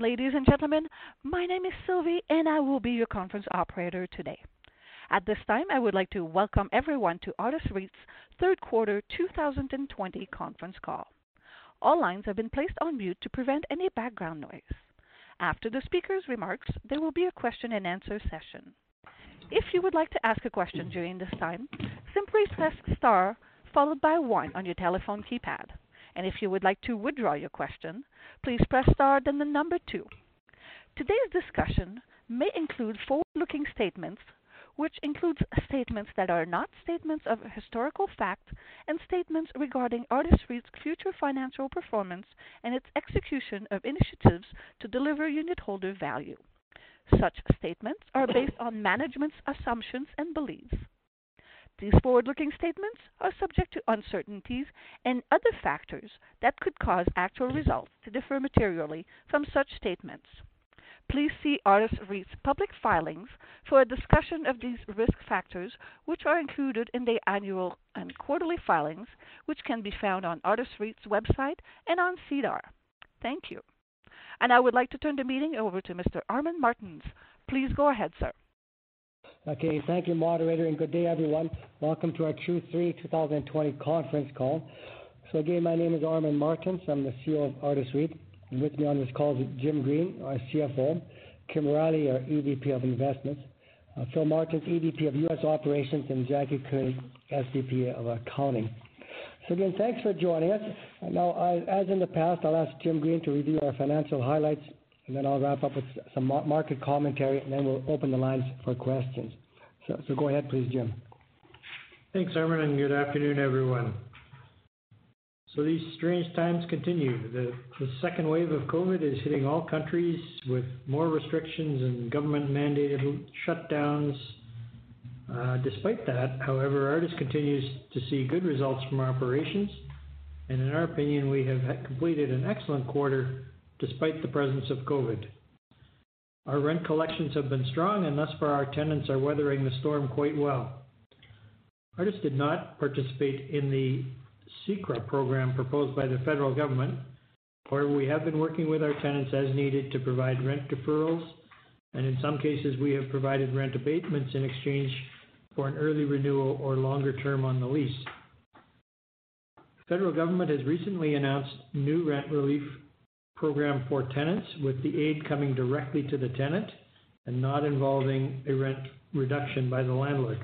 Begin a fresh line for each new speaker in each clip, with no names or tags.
Ladies and gentlemen. My name is Sylvie, and I will be your conference operator today. At this time, I would like to welcome everyone to Artis REIT's third quarter 2020 conference call. All lines have been placed on mute to prevent any background noise. After the speaker's remarks, there will be a question and answer session. If you would like to ask a question during this time, simply press star followed by one on your telephone keypad. And if you would like to withdraw your question, please press star then the number two. Today's discussion may include forward-looking statements, which includes statements that are not statements of historical fact and statements regarding Artis REIT's future financial performance and its execution of initiatives to deliver unitholder value. Such statements are based on management's assumptions and beliefs. These forward-looking statements are subject to uncertainties and other factors that could cause actual results to differ materially from such statements. Please see Artis REIT's public filings for a discussion of these risk factors, which are included in the annual and quarterly filings, which can be found on Artis REIT's website and on SEDAR. Thank you. And I would like to turn the meeting over to Mr. Armin Martens. Please go ahead, sir.
Okay, thank you, moderator, and good day, everyone. Welcome to our Q3 2020 conference call. So again, my name is Armin Martens. I'm the CEO of Artis REIT. And with me on this call is Jim Green, our CFO, Kim Riley, our EVP of Investments, uh, Phil Martens, EVP of U.S. Operations, and Jackie Koenig, SVP of Accounting. So again, thanks for joining us. Now, I, as in the past, I'll ask Jim Green to review our financial highlights and then I'll wrap up with some market commentary, and then we'll open the lines for questions. So, go ahead, please, Jim.
Thanks, Armin, and good afternoon, everyone. So these strange times continue. The, second wave of COVID is hitting all countries with more restrictions and government-mandated shutdowns. Uh, despite that, however, Artis continues to see good results from operations, and in our opinion, we have completed an excellent quarter despite the presence of COVID. Our rent collections have been strong, and thus far our tenants are weathering the storm quite well. Artis did not participate in the CECRA program proposed by the federal government. However, we have been working with our tenants as needed to provide rent deferrals, and in some cases we have provided rent abatements in exchange for an early renewal or longer term on the lease. The federal government has recently announced new rent relief program for tenants, with the aid coming directly to the tenant and not involving a rent reduction by the landlord.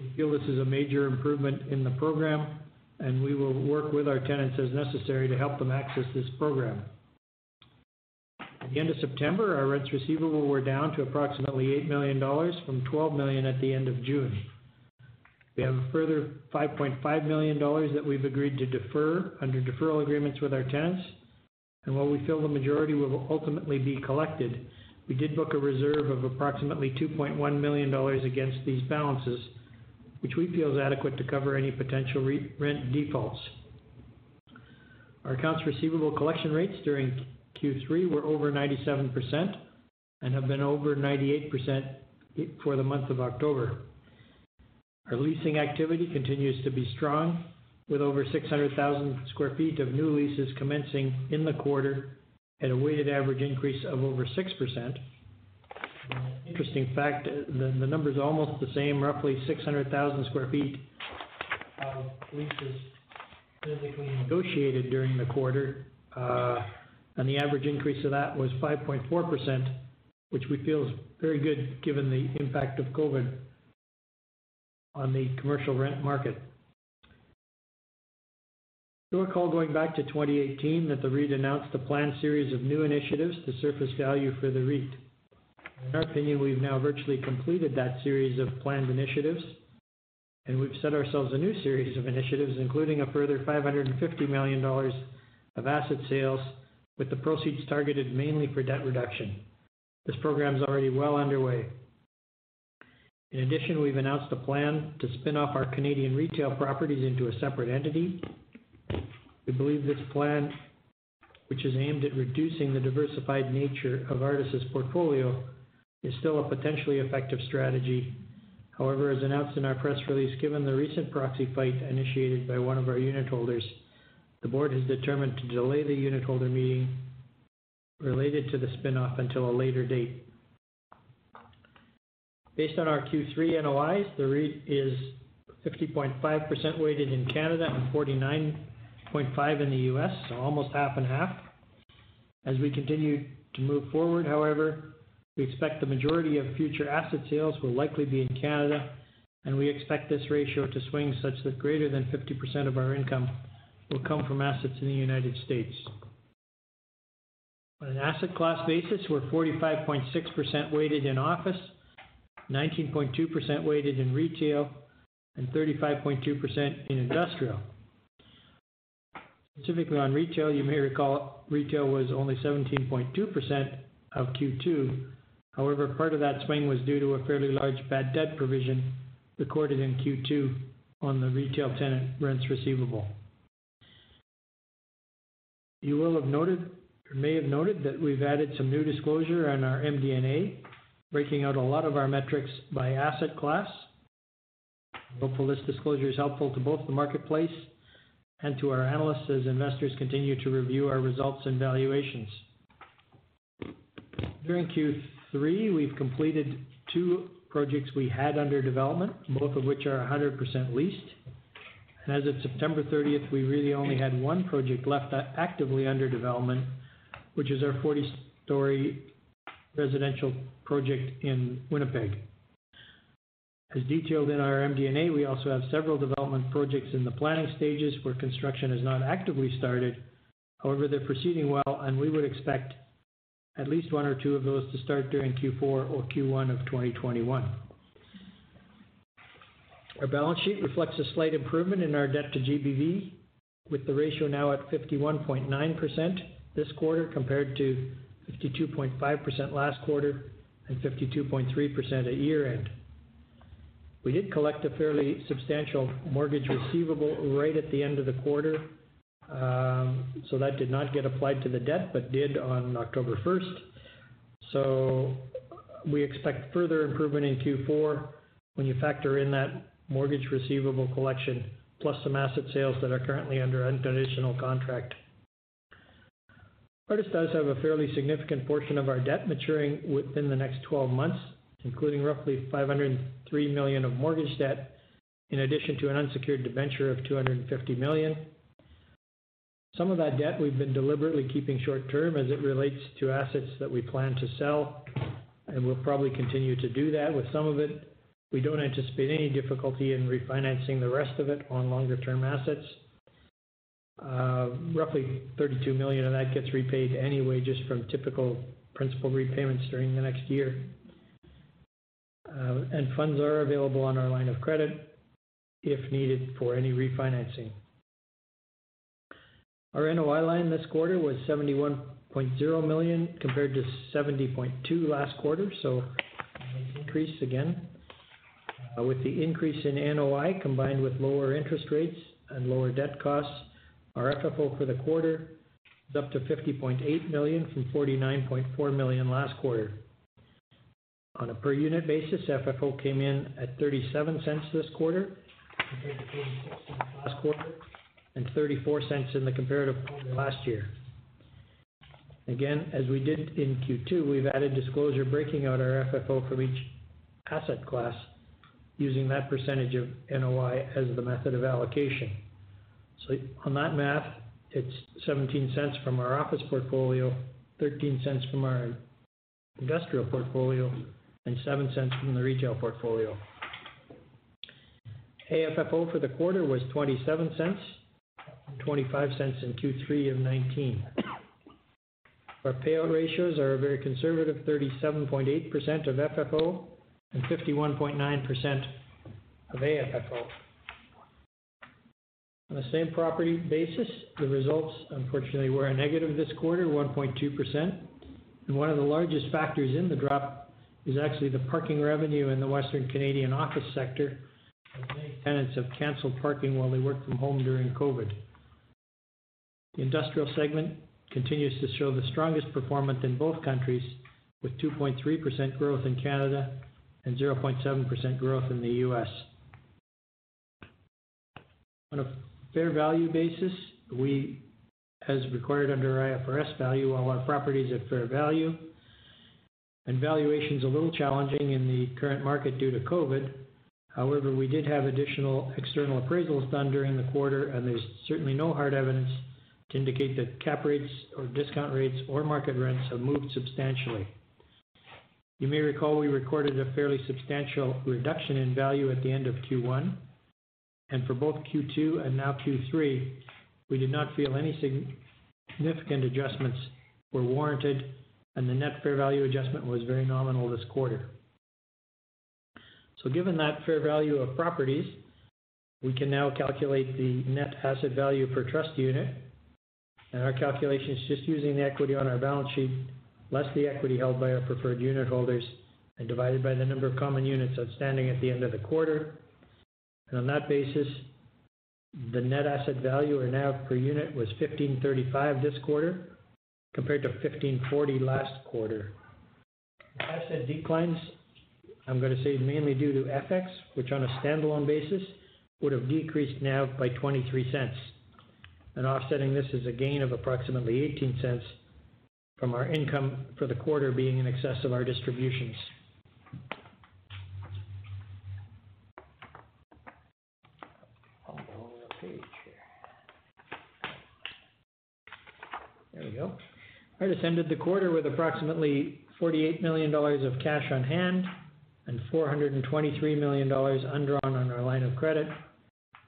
We feel this is a major improvement in the program, and we will work with our tenants as necessary to help them access this program. At the end of September, our rents receivable were down to approximately $8 million from 12 million at the end of June. We have a further $5.5 million that we've agreed to defer under deferral agreements with our tenants, and while we feel the majority will ultimately be collected, we did book a reserve of approximately $2.1 million against these balances, which we feel is adequate to cover any potential rent defaults. Our accounts receivable collection rates during Q3 were over 97% and have been over 98% for the month of October. Our leasing activity continues to be strong, with over 600,000 square feet of new leases commencing in the quarter at a weighted average increase of over 6%. Interesting fact, the, the number is almost the same, roughly 600,000 square feet of leases physically negotiated during the quarter, uh, and the average increase of that was 5.4%, which we feel is very good given the impact of COVID on the commercial rent market. You'll recall going back to 2018 that the REIT announced a planned series of new initiatives to surface value for the REIT. In our opinion, we've now virtually completed that series of planned initiatives, and we've set ourselves a new series of initiatives, including a further $550 million of asset sales with the proceeds targeted mainly for debt reduction. This program is already well underway. In addition, we've announced a plan to spin off our Canadian retail properties into a separate entity. We believe this plan, which is aimed at reducing the diversified nature of Artis's portfolio, is still a potentially effective strategy. However, as announced in our press release, given the recent proxy fight initiated by one of our unitholders, the board has determined to delay the unitholder meeting related to the spin-off until a later date. Based on our Q3 NOIs, the REIT is 50.5% weighted in Canada and 49.5% in the U.S., so almost half and half. As we continue to move forward, however, we expect the majority of future asset sales will likely be in Canada, and we expect this ratio to swing such that greater than 50% of our income will come from assets in the United States. On an asset class basis, we're 45.6% weighted in office, 19.2% weighted in retail, and 35.2% in industrial. Specifically on retail, you may recall retail was only 17.2% of Q2. However, part of that swing was due to a fairly large bad debt provision recorded in Q2 on the retail tenant rents receivable. You will have noted or may have noted that we've added some new disclosure on our MD&A, breaking out a lot of our metrics by asset class. Hopefully, this disclosure is helpful to both the marketplace and to our analysts as investors continue to review our results and valuations. During Q3, we've completed two projects we had under development, both of which are 100% leased. And as of September 30th, we really only had one project left actively under development, which is our 40-story residential project in Winnipeg. As detailed in our MD&A, we also have several development projects in the planning stages where construction has not actively started. However, they're proceeding well, and we would expect at least one or two of those to start during Q4 or Q1 of 2021. Our balance sheet reflects a slight improvement in our debt to GBV, with the ratio now at 51.9% this quarter compared to 52.5% last quarter and 52.3% at year-end. We did collect a fairly substantial mortgage receivable right at the end of the quarter, um, so that did not get applied to the debt, but did on October 1st. So, We expect further improvement in Q4 when you factor in that mortgage receivable collection, plus some asset sales that are currently under unconditional contract. Artis does have a fairly significant portion of our debt maturing within the next 12 months, including roughly 503 million of mortgage debt, in addition to an unsecured debenture of 250 million. Some of that debt we've been deliberately keeping short-term as it relates to assets that we plan to sell, and we'll probably continue to do that with some of it. We don't anticipate any difficulty in refinancing the rest of it on longer-term assets. Uh, roughly 32 million of that gets repaid anyway, just from typical principal repayments during the next year. Uh, and funds are available on our line of credit if needed for any refinancing. Our NOI line this quarter was 71.0 million compared to 70.2 million last quarter, so an increase again. Uh, with the increase in NOI combined with lower interest rates and lower debt costs, our FFO for the quarter is up to 50.8 million from 49.4 million last quarter. On a per unit basis, FFO came in at 0.37 this quarter compared to 0.46 last quarter and 0.34 in the comparative quarter last year. Again, as we did in Q2, we've added disclosure breaking out our FFO from each asset class using that percentage of NOI as the method of allocation. So on that math, it's 0.17 from our office portfolio, 0.13 from our industrial portfolio, and $0.07 from the retail portfolio. AFFO for the quarter was 0.27, from 0.25 in Q3 of 2019. Our payout ratios are a very conservative 37.8% of FFO and 51.9% of AFFO. On the same property basis, the results unfortunately were a negative this quarter, 1.2%. And one of the largest factors in the drop is actually the parking revenue in the Western Canadian office sector, many tenants have canceled parking while they work from home during COVID. The industrial segment continues to show the strongest performance in both countries, with 2.3% growth in Canada and 0.7% growth in the U.S. On a fair value basis, we, as required under IFRS, value all our properties at fair value. And valuation's a little challenging in the current market due to COVID. However, we did have additional external appraisals done during the quarter, and there's certainly no hard evidence to indicate that cap rates or discount rates or market rents have moved substantially. You may recall we recorded a fairly substantial reduction in value at the end of Q1, and for both Q2 and now Q3, we did not feel any significant adjustments were warranted, and the net fair value adjustment was very nominal this quarter. So, Given that fair value of properties, we can now calculate the net asset value per trust unit, and our calculation is just using the equity on our balance sheet, less the equity held by our preferred unit holders, and divided by the number of common units outstanding at the end of the quarter. And On that basis, the net asset value or NAV per unit was 15.35 this quarter, compared to 15.40 last quarter. Asset declines, I'm going to say mainly due to FX, which on a standalone basis would have decreased NAV by 0.23. Offsetting this is a gain of approximately 0.18 from our income for the quarter being in excess of our distributions. There we go. Artis ended the quarter with approximately 48 million dollars of cash on hand and 423 million dollars undrawn on our line of credit.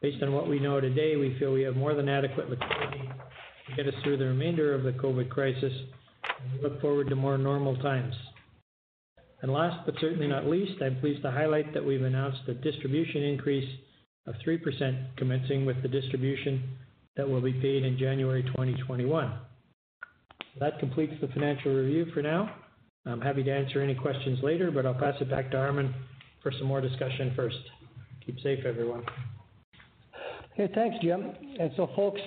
Based on what we know today, we feel we have more than adequate liquidity to get us through the remainder of the COVID crisis, and we look forward to more normal times. And Last, but certainly not least, I'm pleased to highlight that we've announced a distribution increase of 3% commencing with the distribution that will be paid in January 2021. That completes the financial review for now. I'm happy to answer any questions later, but I'll pass it back to Armin for some more discussion first. Keep safe, everyone.
Okay, thanks, Jim. And so folks,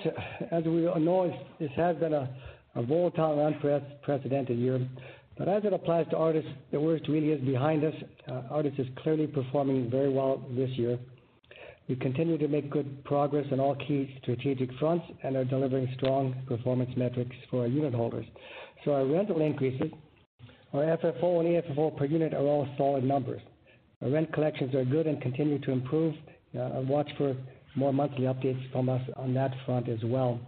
as we all know, this has been a volatile and unprecedented year. But as it applies to Artis, the worst really is behind us. Uh, Artis is clearly performing very well this year. We continue to make good progress on all key strategic fronts and are delivering strong performance metrics for our unit holders. So our rental increases, our FFO and AFFO per unit are all solid numbers. Our rent collections are good and continue to improve. Uh, watch for more monthly updates from us on that front as well.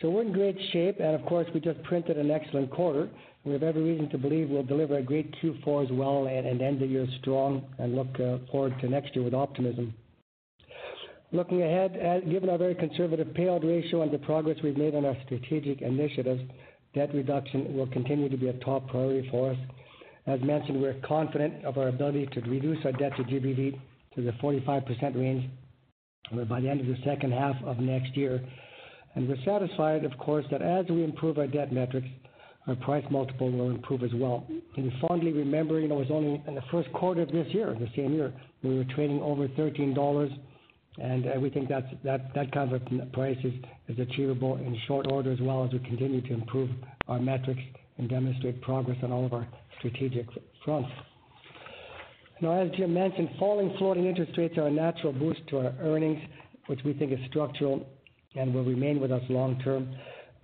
So we're in great shape, and of course, we just printed an excellent quarter. We have every reason to believe we'll deliver a great Q4 as well and end the year strong and look uh, forward to next year with optimism. Looking ahead, given our very conservative payout ratio and the progress we've made on our strategic initiatives, debt reduction will continue to be a top priority for us. As mentioned, we're confident of our ability to reduce our debt to GBV to the 45% range by the end of the second half of next year. And we're satisfied, of course, that as we improve our debt metrics, our price multiple will improve as well. We fondly remember, it was only in the first quarter of this year, the same year, we were trading over 13 dollars, and uh, we think that kind of price is achievable in short order as well as we continue to improve our metrics and demonstrate progress on all of our strategic fronts. Now, as Jim mentioned, falling floating interest rates are a natural boost to our earnings, which we think is structural and will remain with us long term.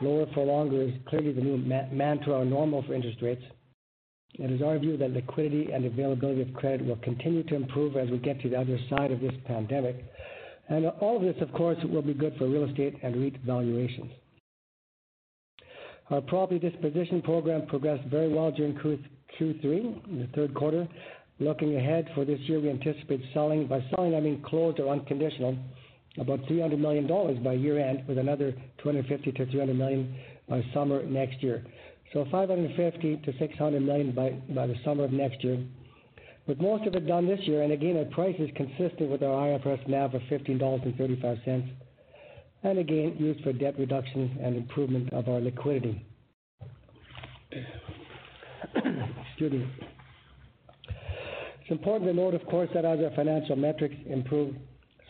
Lower for longer is clearly the new mantra or normal for interest rates. It is our view that liquidity and availability of credit will continue to improve as we get to the other side of this pandemic. And all of this, of course, will be good for real estate and REIT valuations. Our property disposition program progressed very well during Q3, in the third quarter. Looking ahead for this year, we anticipate selling, by selling, I mean closed or unconditional, about 300 million dollars by year-end, with another 250 million-300 million by summer next year. 550 million-600 million by the summer of next year. With most of it done this year, and again, at prices consistent with our IFRS NAV of 15.35 dollars. and again, used for debt reduction and improvement of our liquidity. Excuse me. It's important to note, of course, that as our financial metrics improve,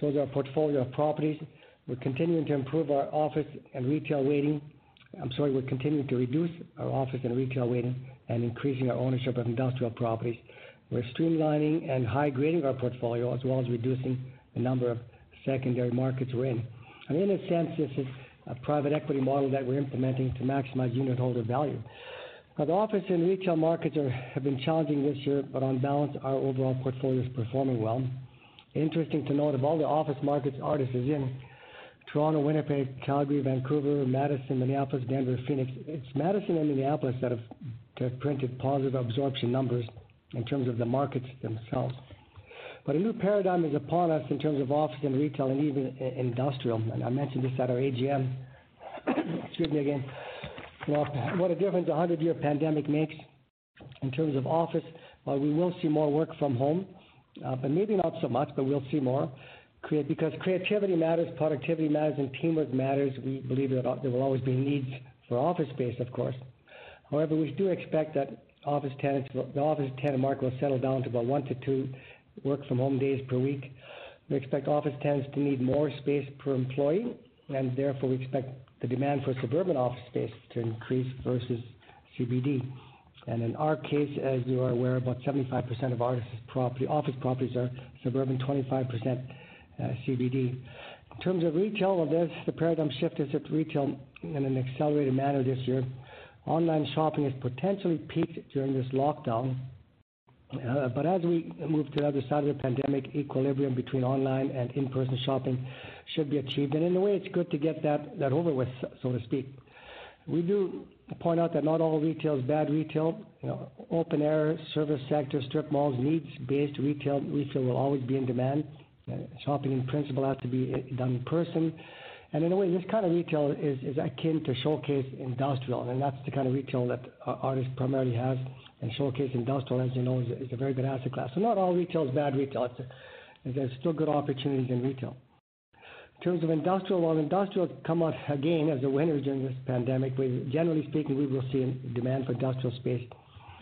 so does our portfolio of properties. We're continuing to improve our office and retail weighting. I'm sorry, we're continuing to reduce our office and retail weighting and increasing our ownership of industrial properties. We're streamlining and high-grading our portfolio, as well as reducing the number of secondary markets we're in. And in a sense, this is a private equity model that we're implementing to maximize unitholder value. Now, the office and retail markets have been challenging this year, but on balance, our overall portfolio is performing well. Interesting to note, of all the office markets Artis is in, Toronto, Winnipeg, Calgary, Vancouver, Madison, Minneapolis, Denver, Phoenix, it's Madison and Minneapolis that have printed positive absorption numbers in terms of the markets themselves. But a new paradigm is upon us in terms of office and retail and even industrial, and I mentioned this at our AGM. Excuse me again. What a difference a 100-year pandemic makes in terms of office. While we will see more work from home, uh, but maybe not so much, but we'll see more. Because creativity matters, productivity matters, and teamwork matters, we believe that uh, there will always be needs for office space, of course. However, we do expect that the office tenant market will settle down to about one to two work-from-home days per week. We expect office tenants to need more space per employee, and therefore, we expect the demand for suburban office space to increase versus CBD. And in our case, as you are aware, about 75% of Artis' office properties are suburban, 25% uh, CBD. In terms of retail, the paradigm shift is at retail in an accelerated manner this year. Online shopping has potentially peaked during this lockdown. Uh, but as we move to the other side of the pandemic, equilibrium between online and in-person shopping should be achieved. And in a way, it's good to get that over with, so to speak. We do point out that not all retail is bad retail. Open air, service sector, strip malls, needs-based retail will always be in demand. Uh, shopping, in principle, has to be uh, done in person. And in a way, this kind of retail is is akin to showcase industrial, and that's the kind of retail that Artis primarily has. And showcase industrial, as you know, is a very good asset class. So not all retail is bad retail. There's still good opportunities in retail. In terms of industrial, while industrial come out again as a winner during this pandemic, generally speaking, we will see demand for industrial space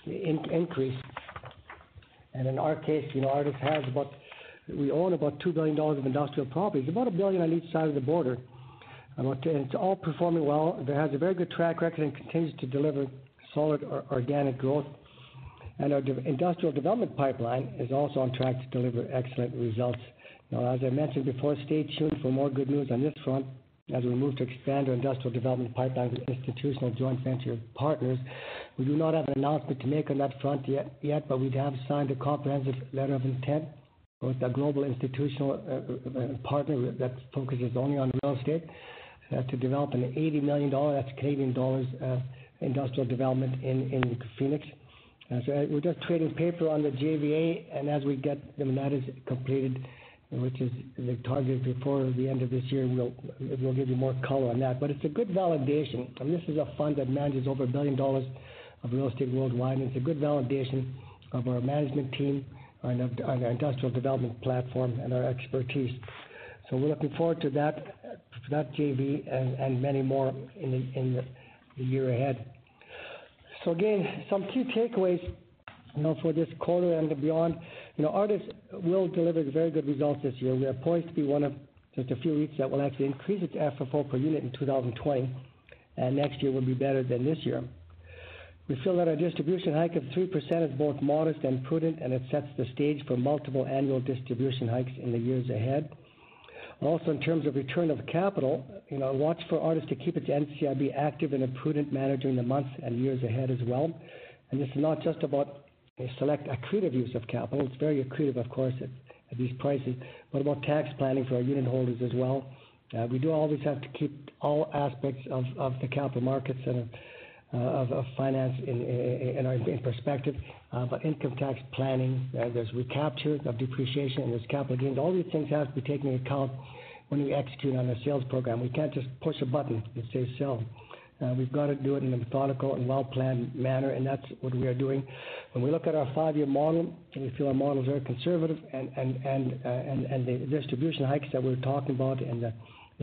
increase. And in our case, you know, Artis has about we own about 2 billion dollars of industrial properties, about a 1 billion on each side of the border. It's all performing well. It has a very good track record and continues to deliver solid organic growth. And our industrial development pipeline is also on track to deliver excellent results. Now, as I mentioned before, stay tuned for more good news on this front as we move to expand our industrial development pipeline with institutional joint venture partners. We do not have an announcement to make on that front yet, but we have signed a comprehensive letter of intent with a global institutional uh, uh, uh, partner that focuses only on real estate Uh, to develop an 80 million dollar, that's Canadian dollars, uh, industrial development in in Phoenix. Uh so uh, we're just trading paper on the JVA, and as we get the matters completed, which is the target before the end of this year, we'll we'll give you more color on that. But it's a good validation. And this is a fund that manages over a 1 billion dollars of real estate worldwide, and it's a good validation of our management team and our industrial development platform and our expertise. So we're looking forward to that JV and many more in the year ahead. So again, some key takeaways you know, for this quarter and beyond. You know, Artis will deliver very good results this year. We are poised to be one of just a few REITs that will actually increase its FFO per unit in 2020, and next year will be better than this year. We feel that our distribution hike of 3% is both modest and prudent, and it sets the stage for multiple annual distribution hikes in the years ahead. Also, in terms of return of capital, you know, watch for Artis to keep its NCIB active in a prudent manner during the months and years ahead as well. And this is not just about a select accretive use of capital. It's very accretive, of course, at these prices, but about tax planning for our unit holders as well. Uh, we do always have to keep all aspects of the capital markets and Uh, of finance in in perspective. Uh, but income tax planning, uh, there's recapture of depreciation, and there's capital gains. All these things have to be taken into account when we execute on a sales program. We can't just push a button and say sell. We've got to do it in a methodical and well-planned manner, and that's what we are doing. When we look at our five-year model, we feel our model is very conservative, and and and and the distribution hikes that we're talking about and the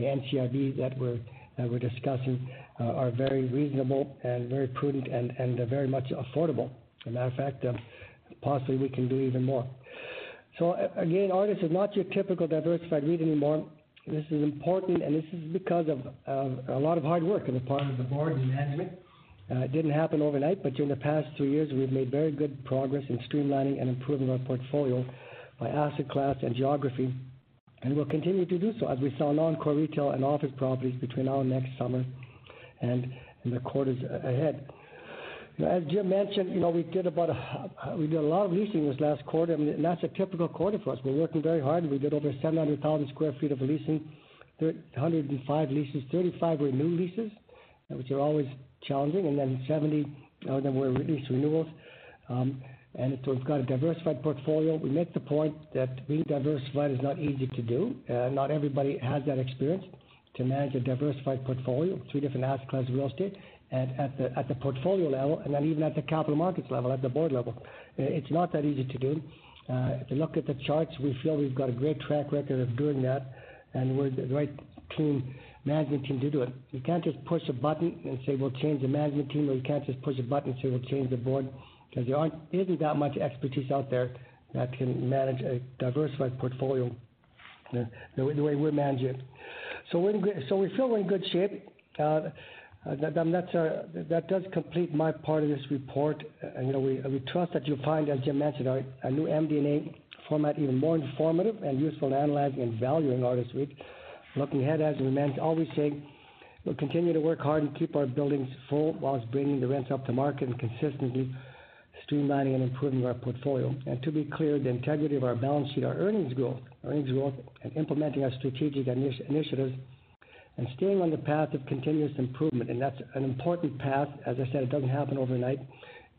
NCIB that we're that we're discussing uh, are very reasonable and very prudent and, and uh, very much affordable. As a matter of fact, uh, possibly we can do even more. So again, Artis is not your typical diversified REIT anymore. This is important, and this is because of uh, a lot of hard work on the part of the board and management. Uh, it didn't happen overnight, but during the past three years, we've made very good progress in streamlining and improving our portfolio by asset class and geography, and we'll continue to do so as we sell non-core retail and office properties between now and next summer and in the quarters ahead. As Jim mentioned, you know, we did about a, we did a lot of leasing this last quarter, I and that's a typical quarter for us. We're working very hard. We did over 700,000 square feet of leasing, 105 leases, 35 were new leases, which are always challenging, and then 70 uh, of them were lease renewals. Um, And so we've got a diversified portfolio. We make the point that being diversified is not easy to do. Uh, not everybody has that experience to manage a diversified portfolio, three different asset classes of real estate at the portfolio level, and then even at the capital markets level, at the board level. Uh, it's not that easy to do. Uh, if you look at the charts, we feel we've got a great track record of doing that, and we're the right team, management team to do it. You can't just push a button and say, "We'll change the management team," or you can't just push a button and say, "We'll change the board," because there isn't that much expertise out there that can manage a diversified portfolio the way we manage it. So we're so we feel we're in good shape. Uh, uh, that does complete my part of this report. Uh, you know, we we trust that you'll find, as Jim mentioned, our new MD&A format even more informative and useful in analyzing and valuing Artis REIT. Looking ahead, as we mentioned, always say, we'll continue to work hard and keep our buildings full whilst bringing the rents up to market and consistently streamlining and improving our portfolio. And To be clear, the integrity of our balance sheet, our earnings growth, earnings growth, and implementing our strategic initiatives and staying on the path of continuous improvement. And that's an important path. As I said, it doesn't happen overnight.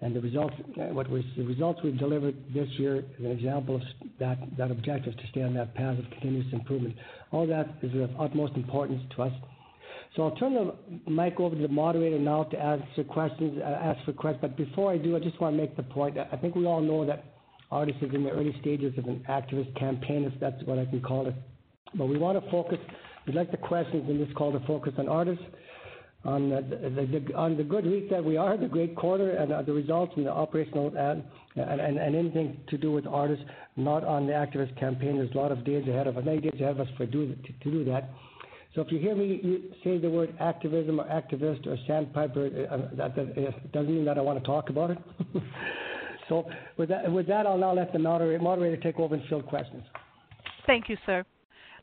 And the results, what the results we've delivered this year is an example of that, that objective to stay on that path of continuous improvement. All that is of utmost importance to us. So I'll turn the mic over to the moderator now to answer questions, uh, ask for questions. But before I do, I just want to make the point. I think we all know that Artis is in the early stages of an activist campaign, if that's what I can call it. But we want to focus We'd like the questions in this call to focus on Artis, on the on the good week that we are, the great quarter, and uh, the results and the operational and and anything to do with Artis, not on the activist campaign. There's a lot of days ahead of us, many days ahead of us for to do that. So If you hear me say the word activism or activist or Sandpiper, uh, uh, that doesn't mean that I want to talk about it. So With that, I'll now let the moderator take over and field questions.
Thank you, sir.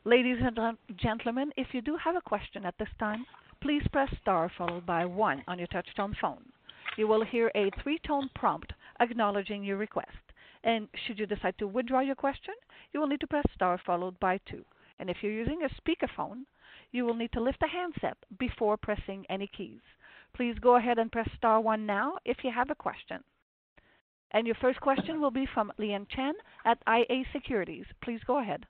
Ladies and gentlemen, if you do have a question at this time, please press star followed by one on your touchtone phone. You will hear a three-tone prompt acknowledging your request. And should you decide to withdraw your question, you will need to press star followed by two. And if you're using a speakerphone, you will need to lift the handset before pressing any keys. Please go ahead and press star one now if you have a question. And your first question will be from Lian Chen at iA Securities. Please go ahead.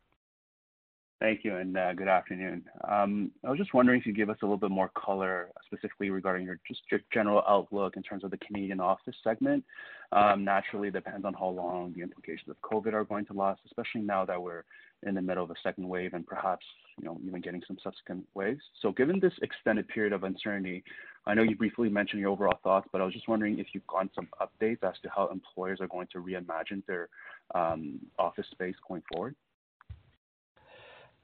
Thank you, and uh, good afternoon. Um, I was just wondering if you could give us a little bit more color, specifically regarding your just your general outlook in terms of the Canadian office segment. Um, naturally, depends on how long the implications of COVID are going to last, especially now that we're in the middle of a second wave and perhaps, you know, even getting some subsequent waves. So given this extended period of uncertainty, I know you briefly mentioned your overall thoughts, but I was just wondering if you've gotten some updates as to how employers are going to reimagine their um, office space going forward.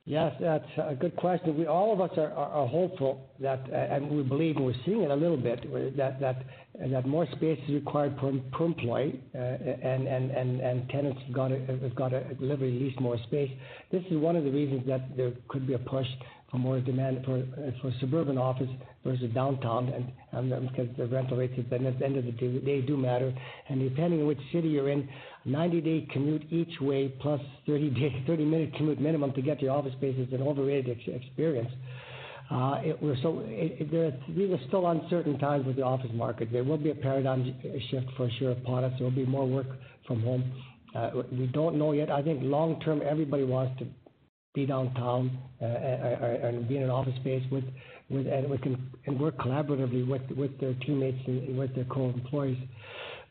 Yes, that's a good question. We all of us are, are, are hopeful that, uh, and we believe, and we're seeing it a little bit, that that that more space is required per, per employee, uh, and, and, and, and tenants have got to have got to deliver at least more space. This is one of the reasons that there could be a push for more demand for for suburban office versus downtown, and, and because the rental rates at the end of the day do matter, and depending on which city you're in, 90-day commute each way plus 30 day 30 minute commute minimum to get to your office space is an overrated ex- experience. Uh, it, we're so it, it, there, these are still uncertain times with the office market. There will be a paradigm shift for sure upon us. There will be more work from home. Uh, we don't know yet. I think long term, everybody wants to be downtown uh, and be in an office space with, with and, we can, and work collaboratively with, with their teammates and with their co-employees.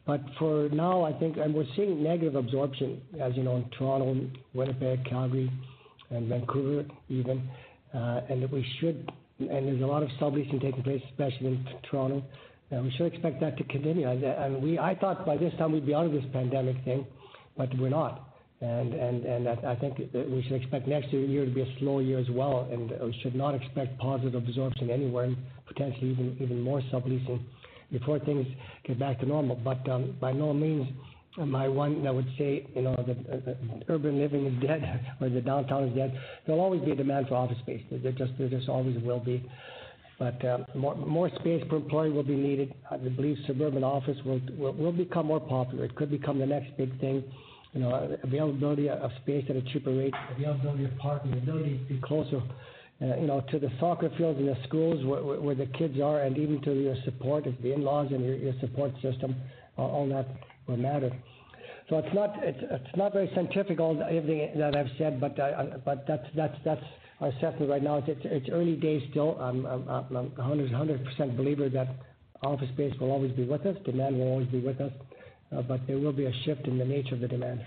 But for now, I think, and we're seeing negative absorption, as you know, in Toronto, Winnipeg, Calgary, and Vancouver even. Uh, and that we should. And there's a lot of subleasing taking place, especially in Toronto. And we should expect that to continue. And we, I thought by this time we'd be out of this pandemic thing, but we're not. And and and I think we should expect next year to be a slow year as well, and we should not expect positive absorption anywhere, and potentially even even more subleasing before things get back to normal. But um, by no means am I one that would say, you know, that uh, urban living is dead or the downtown is dead. There'll always be a demand for office space. There just there just always will be. But uh, more, more space per employee will be needed. I believe suburban office will, will will become more popular. It could become the next big thing. You know, availability of space at a cheaper rate, availability of parking, the ability to be closer uh, you know, to the soccer fields and the schools where, where the kids are, and even to your support, the in-laws and your, your support system, all that will matter. So it's not it's, it's not very scientific all everything that I've said, but uh, but that's that's that's our assessment right now. It's it's, it's early days still. I'm I'm, I'm 100 percent believer that office space will always be with us, demand will always be with us, uh, but there will be a shift in the nature of the demand.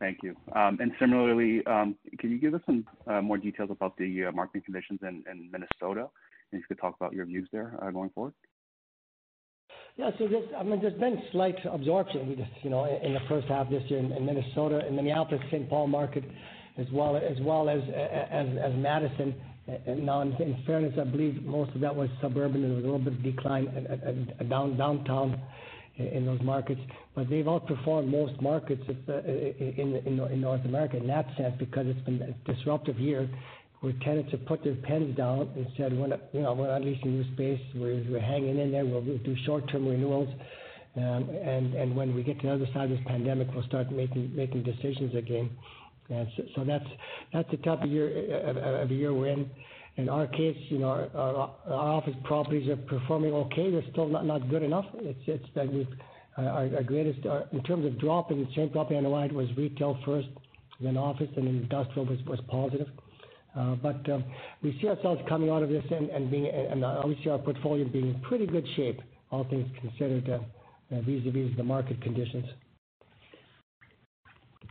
Thank you. Um, and similarly, um, can you give us some uh, more details about the uh, marketing conditions in, in Minnesota? And if you could talk about your views there uh, going forward.
Yeah, so there's, I mean, there's been slight absorption, you know, in the first half this year in, in Minnesota, in Minneapolis, St. Paul market, as well as well as as, as Madison. And now, in, in fairness, I believe most of that was suburban, and there was a little bit of decline down downtown in those markets. But they've outperformed most markets in, in, North America in that sense because it's been a disruptive year where tenants have put their pens down and said, we're not, you know, we're not leasing new space, we're, hanging in there, we'll do short-term renewals. Um, and, when we get to the other side of this pandemic, we'll start making, decisions again. So, that's, the type of year, year we're in. In our case, you know, our, office properties are performing okay. They're still not, good enough. It's, it's that we've, our, greatest, in terms of drop in same property NOI it was retail first, then office, and then industrial was, positive. Uh, but um, we see ourselves coming out of this and, and being, and obviously our portfolio being in pretty good shape, all things considered, uh, uh, vis-a-vis the market conditions.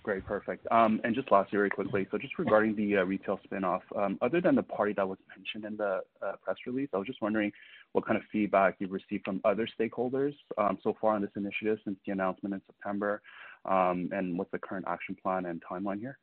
Great. Perfect. Um, and just lastly, very quickly, so just regarding the retail spin-off, um, other than the party that was mentioned in the press release, I was just wondering what kind of feedback you've received from other stakeholders so far on this initiative since the announcement in September, and what's the current action plan and timeline here?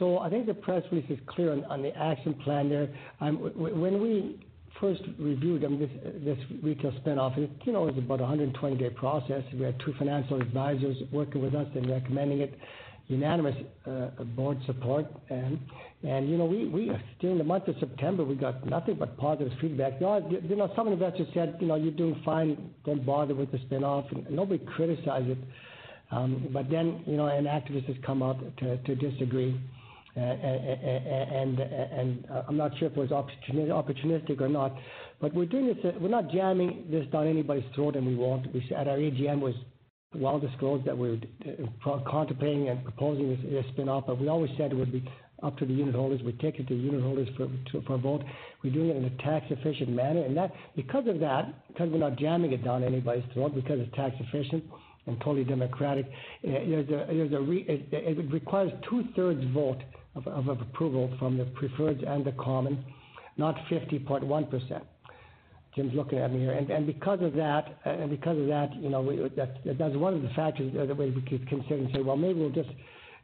So I think the press release is clear on, the action plan there. Um, when we first reviewed um, this, this retail spinoff, it, you know, it was about a 120-day process. We had two financial advisors working with us and recommending it, unanimous uh, board support. And, and, you know, we, we, during the month of September, we got nothing but positive feedback. You know, you know some investors said, you know, you're doing fine, don't bother with the spinoff, and nobody criticized it. Um, but then, you know, an activist has come out to, to disagree and I'm not sure if it was opportunistic or not, but we're doing this. We're not jamming this down anybody's throat, and we won't. At our AGM was well disclosed that we're uh, contemplating and proposing this, spin-off, but we always said it would be up to the unit holders. We take it to unit holders for a vote. We're doing it in a tax efficient manner, and that because of that, because we're not jamming it down anybody's throat, because it's tax efficient and totally democratic. Uh, it, requires two thirds vote of, approval from the preferreds and the common, not 50.1%. Jim's looking at me here. And, and because of that, uh, and because of that, you know, we, that, that's one of the factors that we could consider and say, well, maybe we'll just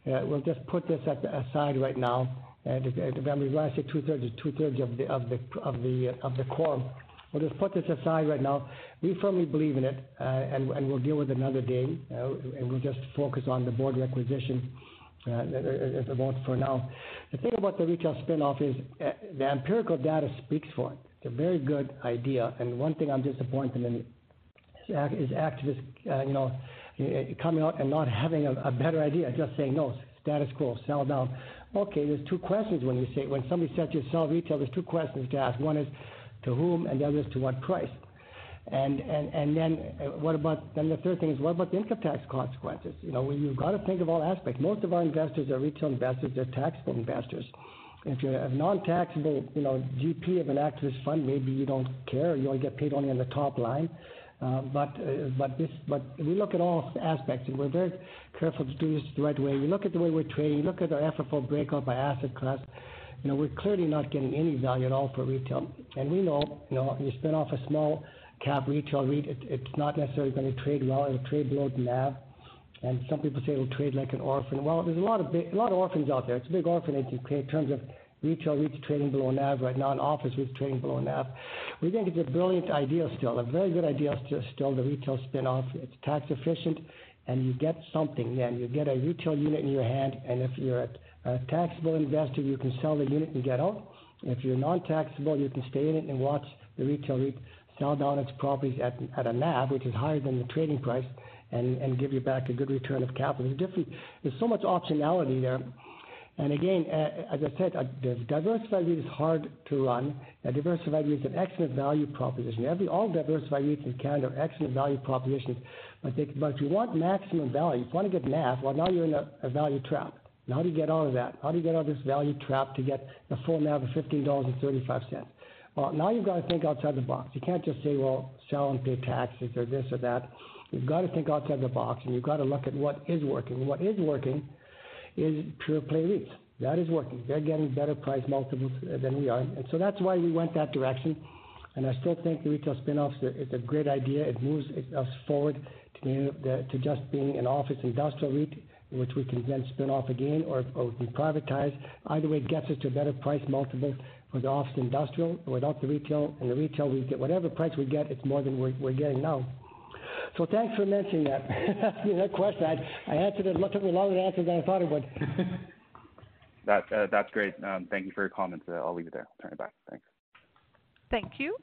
uh, we'll just put this at aside right now. And remember, when I say two thirds, two thirds of the of the of the of the quorum. We'll just put this aside right now. We firmly believe in it, uh, and and we'll deal with it another day, uh, and we'll just focus on the board requisition uh, about for now. The thing about the retail spinoff is uh, the empirical data speaks for it. It's a very good idea, and one thing I'm disappointed in is activists, uh, you know, coming out and not having a, a better idea, just saying no, status quo, sell down. Okay, there's two questions when you say when somebody says you sell retail. There's two questions to ask. One is to whom, and the other is to what price. And, and, and then uh, what about, then the third thing is what about the income tax consequences? You know, you've got to think of all aspects. Most of our investors are retail investors, they're taxable investors. if you're a non-taxable, you know, GP of an activist fund, maybe you don't care. You only get paid only on the top line. Uh, but uh, but this but we look at all aspects and we're very careful to do this the right way. You look at the way we're trading. You look at our FFO breakout by asset class. You know we're clearly not getting any value at all for retail, and we know you know you spin off a small cap retail REIT, it, it's not necessarily going to trade well. It'll trade below the NAV. And some people say it'll trade like an orphan. Well, there's a lot of big, a lot of orphans out there. It's a big orphanage in terms of retail REITs trading below NAV right now, and office REITs trading below NAV. We think it's a brilliant idea still, a very good idea still, the retail spin-off. It's tax efficient, and you get something then. You get a retail unit in your hand, and if you're a, a taxable investor, you can sell the unit and get out. If you're non-taxable, you can stay in it and watch the retail REIT sell down its properties at, at a NAV, which is higher than the trading price, and, and give you back a good return of capital. There's, different, there's so much optionality there. And again, as I said, uh, diversified REIT is hard to run. A diversified REIT is an excellent value proposition. Every all diversified REITs in Canada are excellent value propositions, but, they, but if you want maximum value, if you want to get NAV, well, now you're in a, a value trap. Now how do you get out of that? How do you get out of this value trap to get the full NAV of $15.35? Well, now you've got to think outside the box. You can't just say, well, sell and pay taxes or this or that. You've got to think outside the box, and you've got to look at what is working. What is working is pure play REITs. That is working. They're getting better price multiples than we are, and so that's why we went that direction. And I still think the retail spin-off is a great idea. It moves us forward to, to just being an office industrial REIT, which we can then spin off again, or, or we can privatize. Either way, it gets us to a better price multiple for the office industrial without the retail. And the retail, we get whatever price we get, it's more than we're, we're getting now. So thanks for mentioning that. that question, I, I answered it. It took me longer to answer than I thought it would.
that uh, that's great. Um, thank you for your comments. Uh, I'll leave it there. I'll turn it back. Thanks.
Thank you.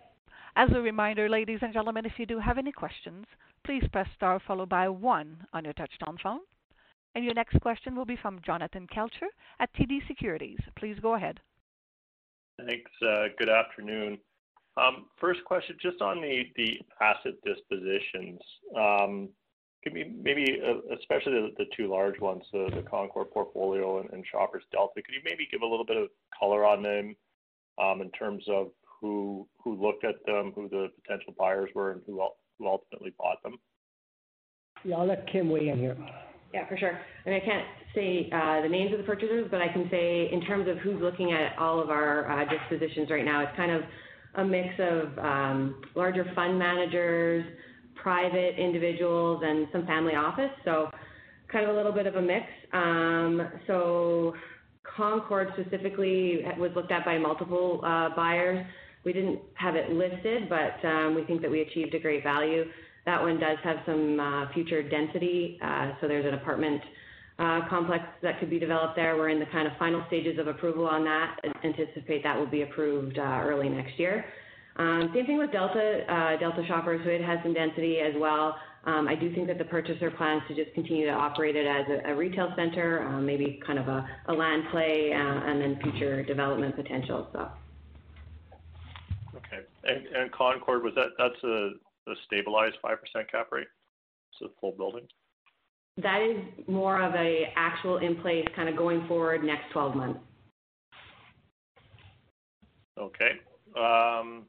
As a reminder, ladies and gentlemen, if you do have any questions, please press star followed by one on your touchtone phone. And your next question will be from Jonathan Kelcher at TD Securities. Please go ahead.
Thanks. Uh, good afternoon. Um, first question, just on the, asset dispositions. Um, give me maybe, uh, especially the, two large ones, the, Concord portfolio and, Shoppers Delta. Could you maybe give a little bit of color on them um, in terms of who looked at them, who the potential buyers were, and who ultimately bought them?
Yeah, I'll let Kim weigh in here.
Yeah, for sure. I mean, I can't say uh, the names of the purchasers, but I can say in terms of who's looking at all of our uh, dispositions right now, it's kind of a mix of um, larger fund managers, private individuals, and some family office. So kind of a little bit of a mix. Um, so Concord specifically was looked at by multiple uh, buyers. We didn't have it listed, but um, we think that we achieved a great value. That one does have some uh, future density, uh, so there's an apartment uh, complex that could be developed there. We're in the kind of final stages of approval on that. Anticipate that will be approved uh, early next year. Um, same thing with Delta, uh, Delta Shoppers, so it has some density as well. Um, I do think that the purchaser plans to just continue to operate it as a, a retail center, um, maybe kind of a, a land play, uh, and then future development potential. So.
Okay, and, and Concord was that that's a, a stabilized five percent cap rate, so full building.
That is more of a actual in place kind of going forward next 12 months.
Okay. Um,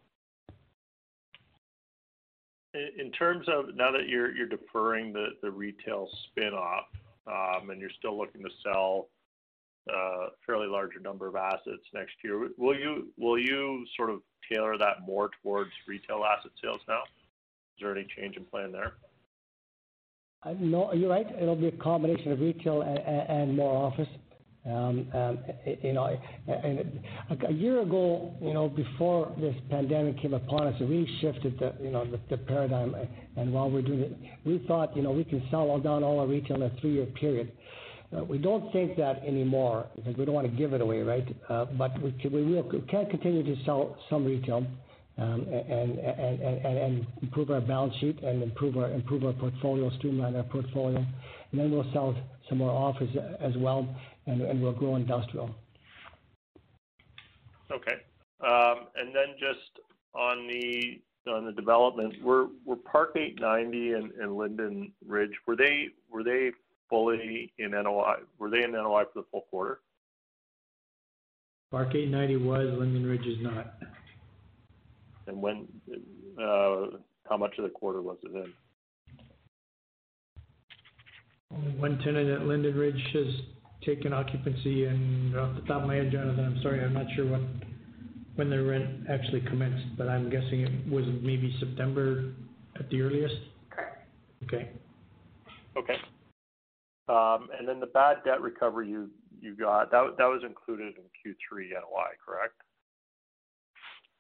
in terms of now that you're you're deferring the the retail spin-off, um, and you're still looking to sell a uh, fairly larger number of assets next year, will you will you sort of tailor that more towards retail asset sales now? Is there any change in plan there?
No, you're right. It'll be a combination of retail and more office. Um, um, you know, a year ago, you know, before this pandemic came upon us, we shifted the, you know, the paradigm. And While we're doing it, we thought, you know, we can sell down all our retail in a three-year period. Uh, we don't think that anymore because we don't want to give it away, right? Uh, but We can continue to sell some retail, and and improve our balance sheet and improve our improve our portfolio, streamline our portfolio. and Then we'll sell some more office as well, and we'll grow industrial.
Okay. Um, and then Just on the on the development, were Park 890 and Linden Ridge, were they were they fully in NOI? Were they in NOI for the full quarter?
Park 890 was, Linden Ridge is not.
And when, uh, how much of the quarter was it in?
Only one tenant at Linden Ridge has taken occupancy, and off the top of my head, Jonathan, I'm sorry, I'm not sure what, when the rent actually commenced, but I'm guessing it was maybe September at the earliest?
Correct.
Okay.
Okay. Um, and then the bad debt recovery you, you got, that, that was included in Q3 NOI, correct?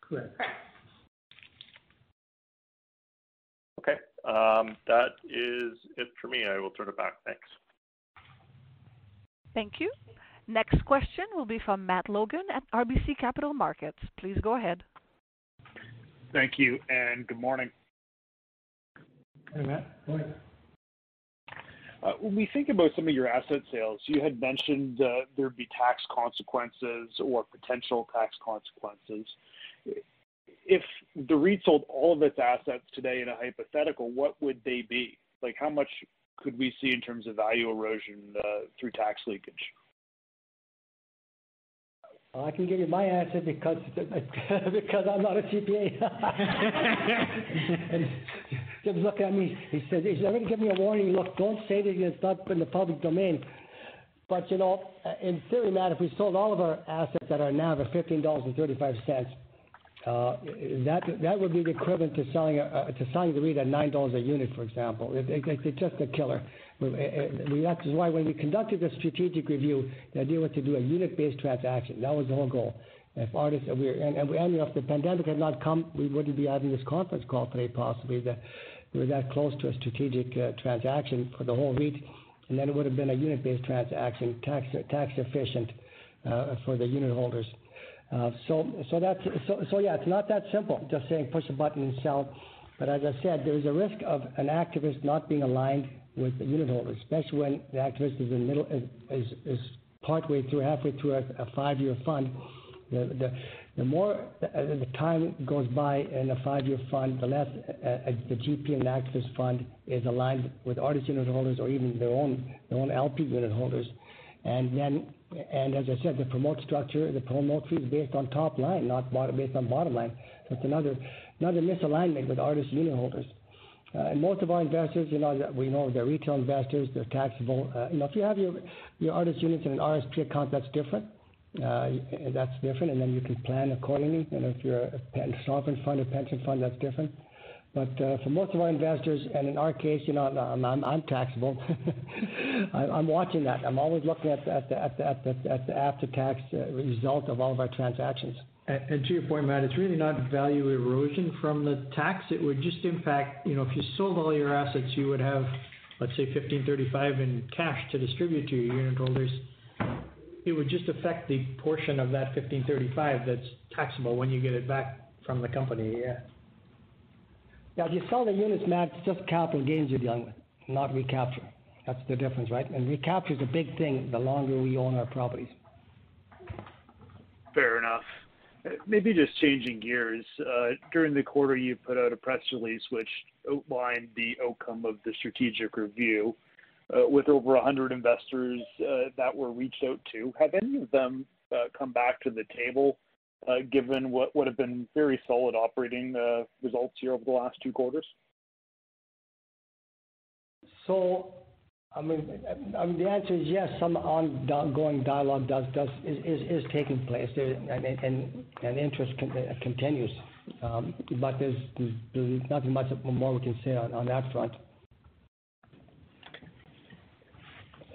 Correct.
Okay, um, that is it for me. I will turn it back. Thanks.
Thank you. Next question will be from Matt Logan at RBC Capital Markets. Please go ahead.
Thank you, and good morning.
Hey, Matt. Morning.
Uh, when we think about some of your asset sales, you had mentioned uh, there'd be tax consequences or potential tax consequences. If the REIT sold all of its assets today in a hypothetical, what would they be? Like, how much could we see in terms of value erosion uh, through tax leakage?
I can give you my answer because because I'm not a CPA. and Jim's looking at me. He said he's already given me a warning. Look, don't say that it's not in the public domain. But you know, in theory, Matt, if we sold all of our assets that are now at fifteen dollars and thirty-five cents, uh, that that would be the equivalent to selling a, uh, to selling the REIT at nine dollars a unit, for example. It, it, it's just a killer. We, that is why when we conducted the strategic review, the idea was to do a unit-based transaction. That was the whole goal. If artists, we and, and, we, and you know, if the pandemic had not come, we wouldn't be having this conference call today, possibly. That we were that close to a strategic uh, transaction for the whole REIT, and then it would have been a unit-based transaction, tax tax efficient uh, for the unit holders. Yeah, it's not that simple. Just saying push a button and sell. But as I said, there is a risk of an activist not being aligned with the unit holders, especially when the activist is in middle is, is, is partway through, halfway through a, five-year fund. The, more the, time goes by in a five-year fund, the less uh, uh the GP and activist fund is aligned with Artis unit holders or even their own their own LP unit holders. And then, and as I said, the promote structure, the promote fee is based on top line, not bottom, based on bottom line. So it's another another misalignment with Artis unit holders. Uh, and most of our investors, you know, we know they're retail investors, they're taxable. Uh, you know, if you have your, your Artis units in an RSP account, that's different. Uh, that's different, and then you can plan accordingly. And if you're a sovereign fund or pension fund, that's different. But uh, for most of our investors, and in our case, you know, I'm, taxable. I'm watching that. I'm always looking at the, after-tax uh, result of all of our transactions.
And to your point, Matt, it's really not value erosion from the tax. It would just impact, you know, if you sold all your assets, you would have, let's say, fifteen thirty-five in cash to distribute to your unit holders. It would just affect the portion of that fifteen thirty-five that's taxable when you get it back from the company, yeah.
Yeah, if you sell the units, Matt, it's just capital gains you're dealing with, not recapture. That's the difference, right? And recapture is a big thing the longer we own our properties.
Fair enough. Maybe just changing gears. Uh, during the quarter, you put out a press release which outlined the outcome of the strategic review. Uh, with over 100 investors uh, that were reached out to, have any of them come back to the table, given what would have been very solid operating results here over the last two quarters?
So I mean, I mean, the answer is yes. Some ongoing dialogue does does is is, is taking place, there, and, and and interest con, uh, continues. Um, but there's, there's nothing much more we can say on, on that front.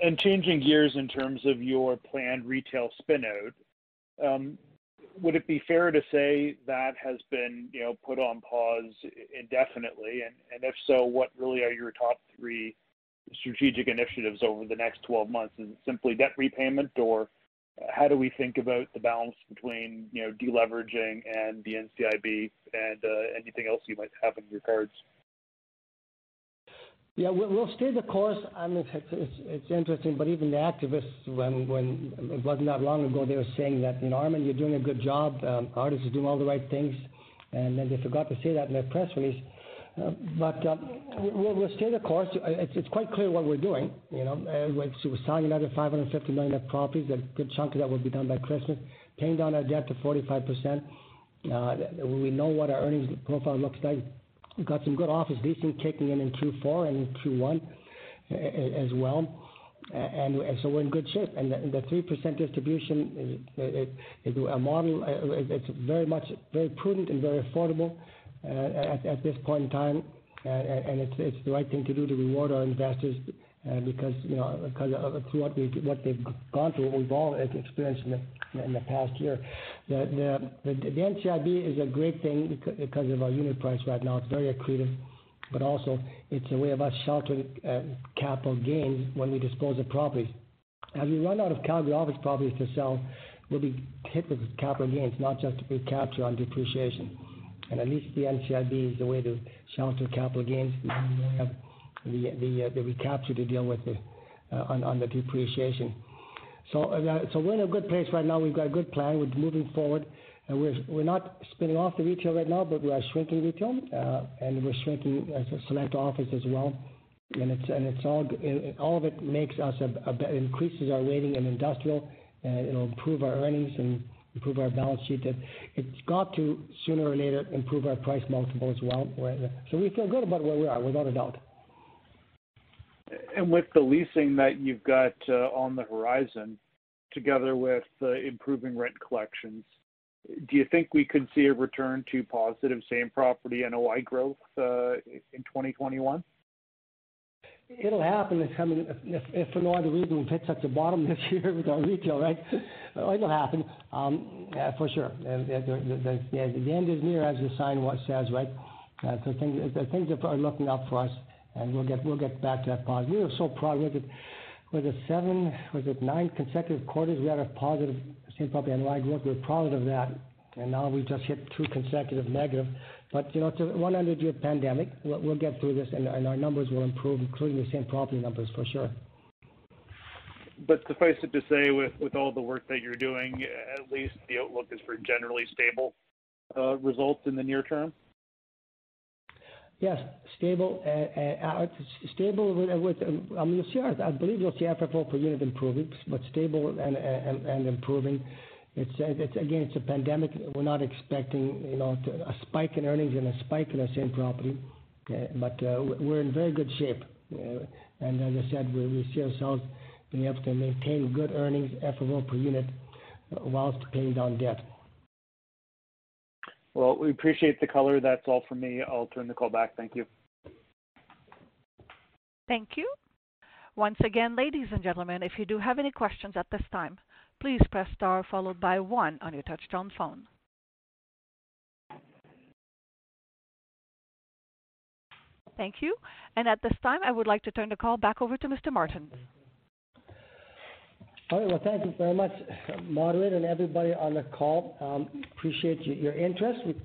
And changing gears in terms of your planned retail spinout, um, would it be fair to say that has been, you know, put on pause indefinitely? And, and if so, what really are your top three strategic initiatives over the next 12 months? Is it simply debt repayment, or how do we think about the balance between, you know, deleveraging and the NCIB and uh, anything else you might have in your cards?
Yeah, we'll stay the course. I mean, it's interesting, but even the activists, when when it wasn't that long ago, they were saying that, you know, Armin, you're doing a good job. Um, Artis is doing all the right things. And then they forgot to say that in their press release. Uh, but uh, we'll stay the course. Uh, it's quite clear what we're doing. You know, we're selling another 550 million of properties. A good chunk of that will be done by Christmas. paying down our debt to 45%. We know what our earnings profile looks like. We've got some good office leasing kicking in in Q4 and in Q1 as well. And so we're in good shape. And the 3% distribution is a model. It's very much very prudent and very affordable uh, at this point in time. And it's the right thing to do to reward our investors, Uh, because you know, because through what they've gone through, what we've all experienced in the past year. The NCIB is a great thing because of our unit price right now. It's very accretive, but also it's a way of us sheltering uh, capital gains when we dispose of properties. As we run out of Calgary office properties to sell, we'll be hit with capital gains, not just recapture on depreciation. And at least the NCIB is the way to shelter capital gains. We have Uh, the recapture to deal with the uh on the depreciation. So uh, so we're in a good place right now. We've got a good plan. We're moving forward. Uh, we're not spinning off the retail right now, but we are shrinking retail, and we're shrinking select office as well. And it's all of it makes us increases our weighting in industrial, and it'll improve our earnings and improve our balance sheet. It's got to, sooner or later, improve our price multiple as well. So we feel good about where we are, without a doubt.
And with the leasing that you've got uh, on the horizon, together with uh, improving rent collections, do you think we could see a return to positive same property NOI growth uh, in 2021?
It'll happen. If for no other reason, we've hit such a bottom this year with our retail, right? It'll happen, um, for sure. The end is near, as the sign says, right? So things are looking up for us, and we'll get we'll get back to that positive. We were so proud. Was it seven, was it nine consecutive quarters we had a positive same property NOI growth? We're proud of that. And now we just hit two consecutive negative. But you know, it's a 100-year pandemic. We'll we'll get through this, and our numbers will improve, including the same property numbers, for sure.
But suffice it to say, with with all the work that you're doing, at least the outlook is for generally stable uh, results in the near term?
Yes. Stable uh, uh, uh, Stable with, I mean, um, um, you'll see I believe you'll see FFO per unit improving, but stable and and improving. It's it's again, it's a pandemic. We're not expecting, you know, a spike in earnings and a spike in our same property. But we're in very good shape. And as I said, we see ourselves being able to maintain good earnings, FFO per unit, while paying down debt.
Well, we appreciate the color. That's all for me. I'll turn the call back. Thank you.
Thank you. Once again, ladies and gentlemen, if you do have any questions at this time, please press star followed by one on your touchtone phone. Thank you. And at this time, I would like to turn the call back over to Mr. Martens.
All right. Well, thank you very much, moderator and everybody on the call. Um, appreciate your interest. We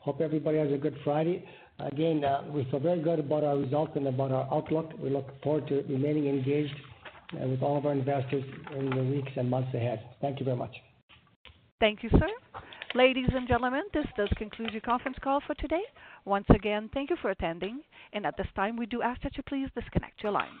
hope everybody has a good Friday. Again, uh, we feel very good about our results and about our outlook. We look forward to remaining engaged uh, with all of our investors in the weeks and months ahead. Thank you very much.
Thank you, sir. Ladies and gentlemen, this does conclude your conference call for today. Once again, thank you for attending. And at this time, we do ask that you please disconnect your lines.